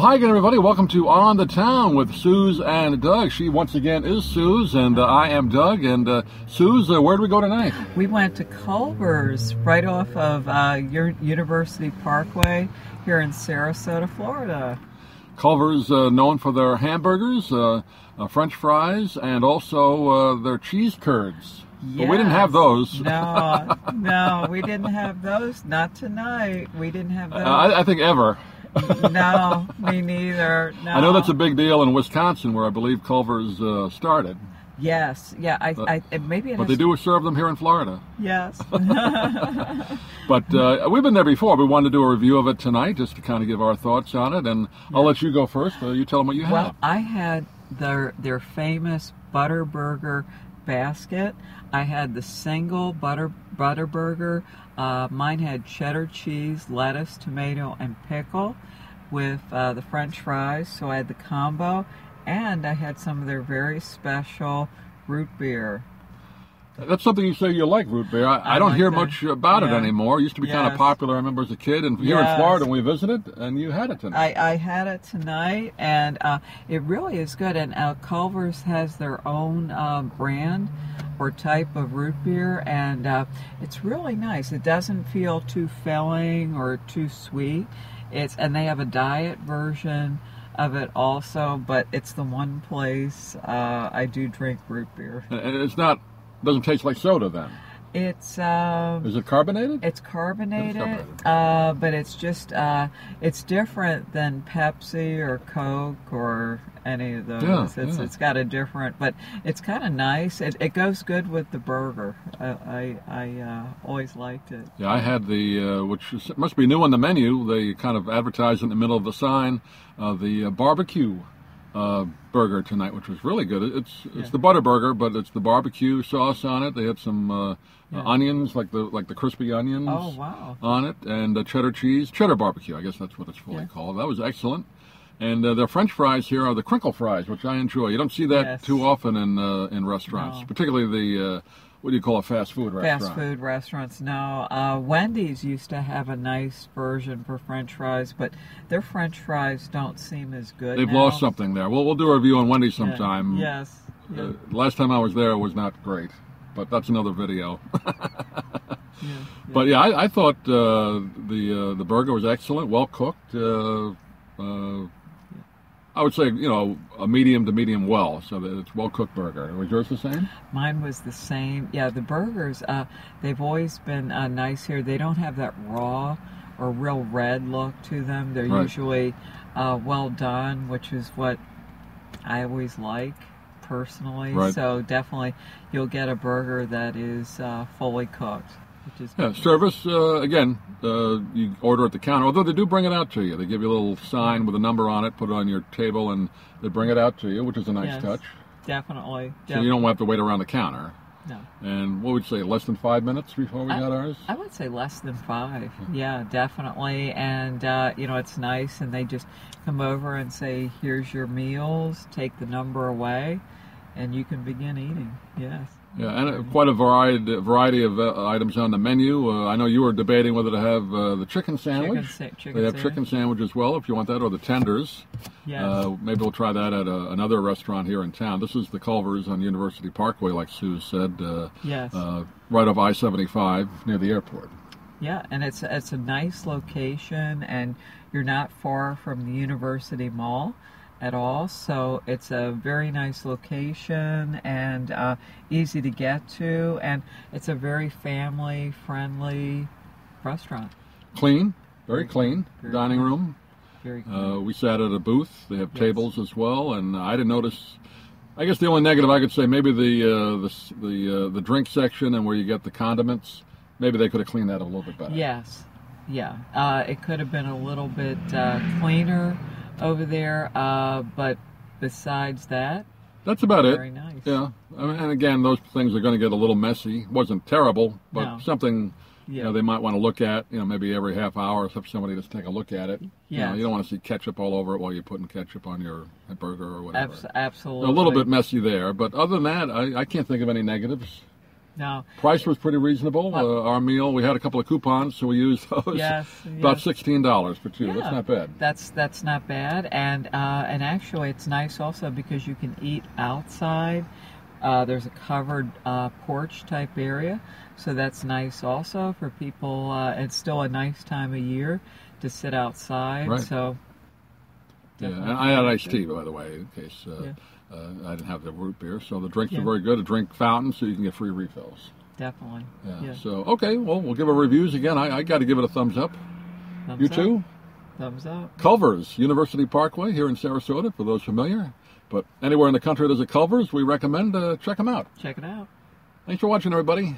Well, hi again, everybody. Welcome to On the Town with Suz and Doug. She once again is Suz, and uh, I am Doug. And uh, Suz, uh, where do we go tonight? We went to Culver's right off of uh, University Parkway here in Sarasota, Florida. Culver's uh, known for their hamburgers, uh, uh, French fries, and also uh, their cheese curds. But we didn't have those. No, no, we didn't have those. Not tonight. We didn't have those. I, I think ever. no, me neither. No. I know that's a big deal in Wisconsin, where I believe Culver's uh, started. Yes, yeah. I, But- I maybe But they do serve them here in Florida. Yes. But uh, we've been there before. We wanted to do a review of it tonight, just to kind of give our thoughts on it. And I'll let you go first. Uh, you tell them what you had. Well, I had their their famous butter burger basket. I had the single butter butter burger. Uh, mine had cheddar cheese, lettuce, tomato, and pickle, with uh, the French fries. So I had the combo, and I had some of their very special root beer. That's something you say you like root beer. I, I, I don't like hear that. much about it anymore. It used to be kind of popular. I remember as a kid, and here in Yes. Florida, we visited, and you had it tonight. I, I had it tonight, and uh, it really is good. And uh, Culver's has their own uh, brand or type of root beer, and uh, it's really nice. It doesn't feel too filling or too sweet. It's and they have a diet version of it also, but it's the one place uh, I do drink root beer. and it's not doesn't taste like soda. Then It's um, is it carbonated? It's carbonated, carbonated. Uh, but it's just uh, it's different than Pepsi or Coke or any of those. Yeah, it's yeah. it's got a different, but it's kind of nice. It, it goes good with the burger. I I, I uh, always liked it. yeah, I had the uh, which is, must be new on the menu. They kind of advertised in the middle of the sign uh, the uh, barbecue. Uh, burger tonight, which was really good. It's it's Yeah. the butter burger, but it's the barbecue sauce on it. They had some uh, Yeah. uh, onions, like the like the crispy onions. Oh wow! on it and uh, cheddar cheese, cheddar barbecue. I guess that's what it's fully Yeah. called. That was excellent. And uh, their French fries here are the crinkle fries, which I enjoy. You don't see that Yes. too often in uh, in restaurants, No. particularly the uh, what do you call a fast food restaurant? Fast food restaurants. No, uh, Wendy's used to have a nice version for French fries, but their French fries don't seem as good. They've now. lost something there. Well, we'll do a review on Wendy's Yeah. sometime. Yes. Yeah. Uh, last time I was there was not great, but that's another video. yeah. But yeah, I, I thought uh, the uh, the burger was excellent, well cooked. I would say you know a medium to medium well, so that it's well cooked burger. Was yours the same? Mine was the same. Yeah, the burgers, uh, they've always been uh, nice here. They don't have that raw or real red look to them. They're Right. usually uh, well done, which is what I always like personally. Right. So definitely you'll get a burger that is uh, fully cooked, which is Yeah, service uh, again. Uh, you order at the counter, although they do bring it out to you. They give you a little sign with a number on it, put it on your table, and they bring it out to you, which is a nice Yes. touch. definitely. So you don't have to wait around the counter. No. And what would you say, less than five minutes before we I- got ours? I would say less than five. Yeah, definitely. And, uh, you know, it's nice. And they just come over and say, here's your meals, take the number away, and you can begin eating. Yes. Yeah, and uh, quite a variety variety of uh, items on the menu. Uh, I know you were debating whether to have uh, the chicken sandwich. Chicken, chicken they have sandwich. chicken sandwich as well, if you want that, or the tenders. Yes. Uh, maybe we'll try that at a, another restaurant here in town. This is the Culver's on University Parkway, like Sue said, uh, yes. uh, right off I-75 near the airport. yeah, and it's it's a nice location, and you're not far from the University Mall at all. So it's a very nice location and uh, easy to get to, and it's a very family friendly restaurant. Clean, very clean Very dining clean. room. Very clean. Uh, we sat at a booth. They have Yes. tables as well, and I didn't notice. I guess the only negative I could say maybe the uh, the the, uh, the drink section and where you get the condiments. Maybe they could have cleaned that a little bit better. Yes, yeah. Uh, it could have been a little bit uh, cleaner over there, uh, but besides that, That's about it. very nice. Yeah, I mean, and again, those things are going to get a little messy. wasn't terrible, but No. something you know they might want to look at. You know, maybe every half hour, have somebody just take a look at it. You know, you don't want to see ketchup all over it while you're putting ketchup on your burger or whatever. Abs- absolutely. A little bit messy there, but other than that, I, I can't think of any negatives. No. Price was pretty reasonable. Uh, our meal, we had a couple of coupons, so we used those. Yes. About yes. sixteen dollars for two. Yeah. That's not bad. That's that's not bad, and uh, and actually it's nice also because you can eat outside. Uh, there's a covered uh, porch type area, so that's nice also for people. Uh, it's still a nice time of year to sit outside. Right. So Yeah, and I had iced tea, by the way, in case uh, Yeah. Uh, I didn't have the root beer. So the drinks Yeah. are very good. A drink fountain, so you can get free refills. Definitely. Yeah. Yeah. So okay, well, we'll give our reviews again. I, I got to give it a thumbs up. Thumbs You up. too. Thumbs up. Culver's University Parkway here in Sarasota, for those familiar. But anywhere in the country there's a Culver's, we recommend uh, check them out. Check it out. Thanks for watching, everybody.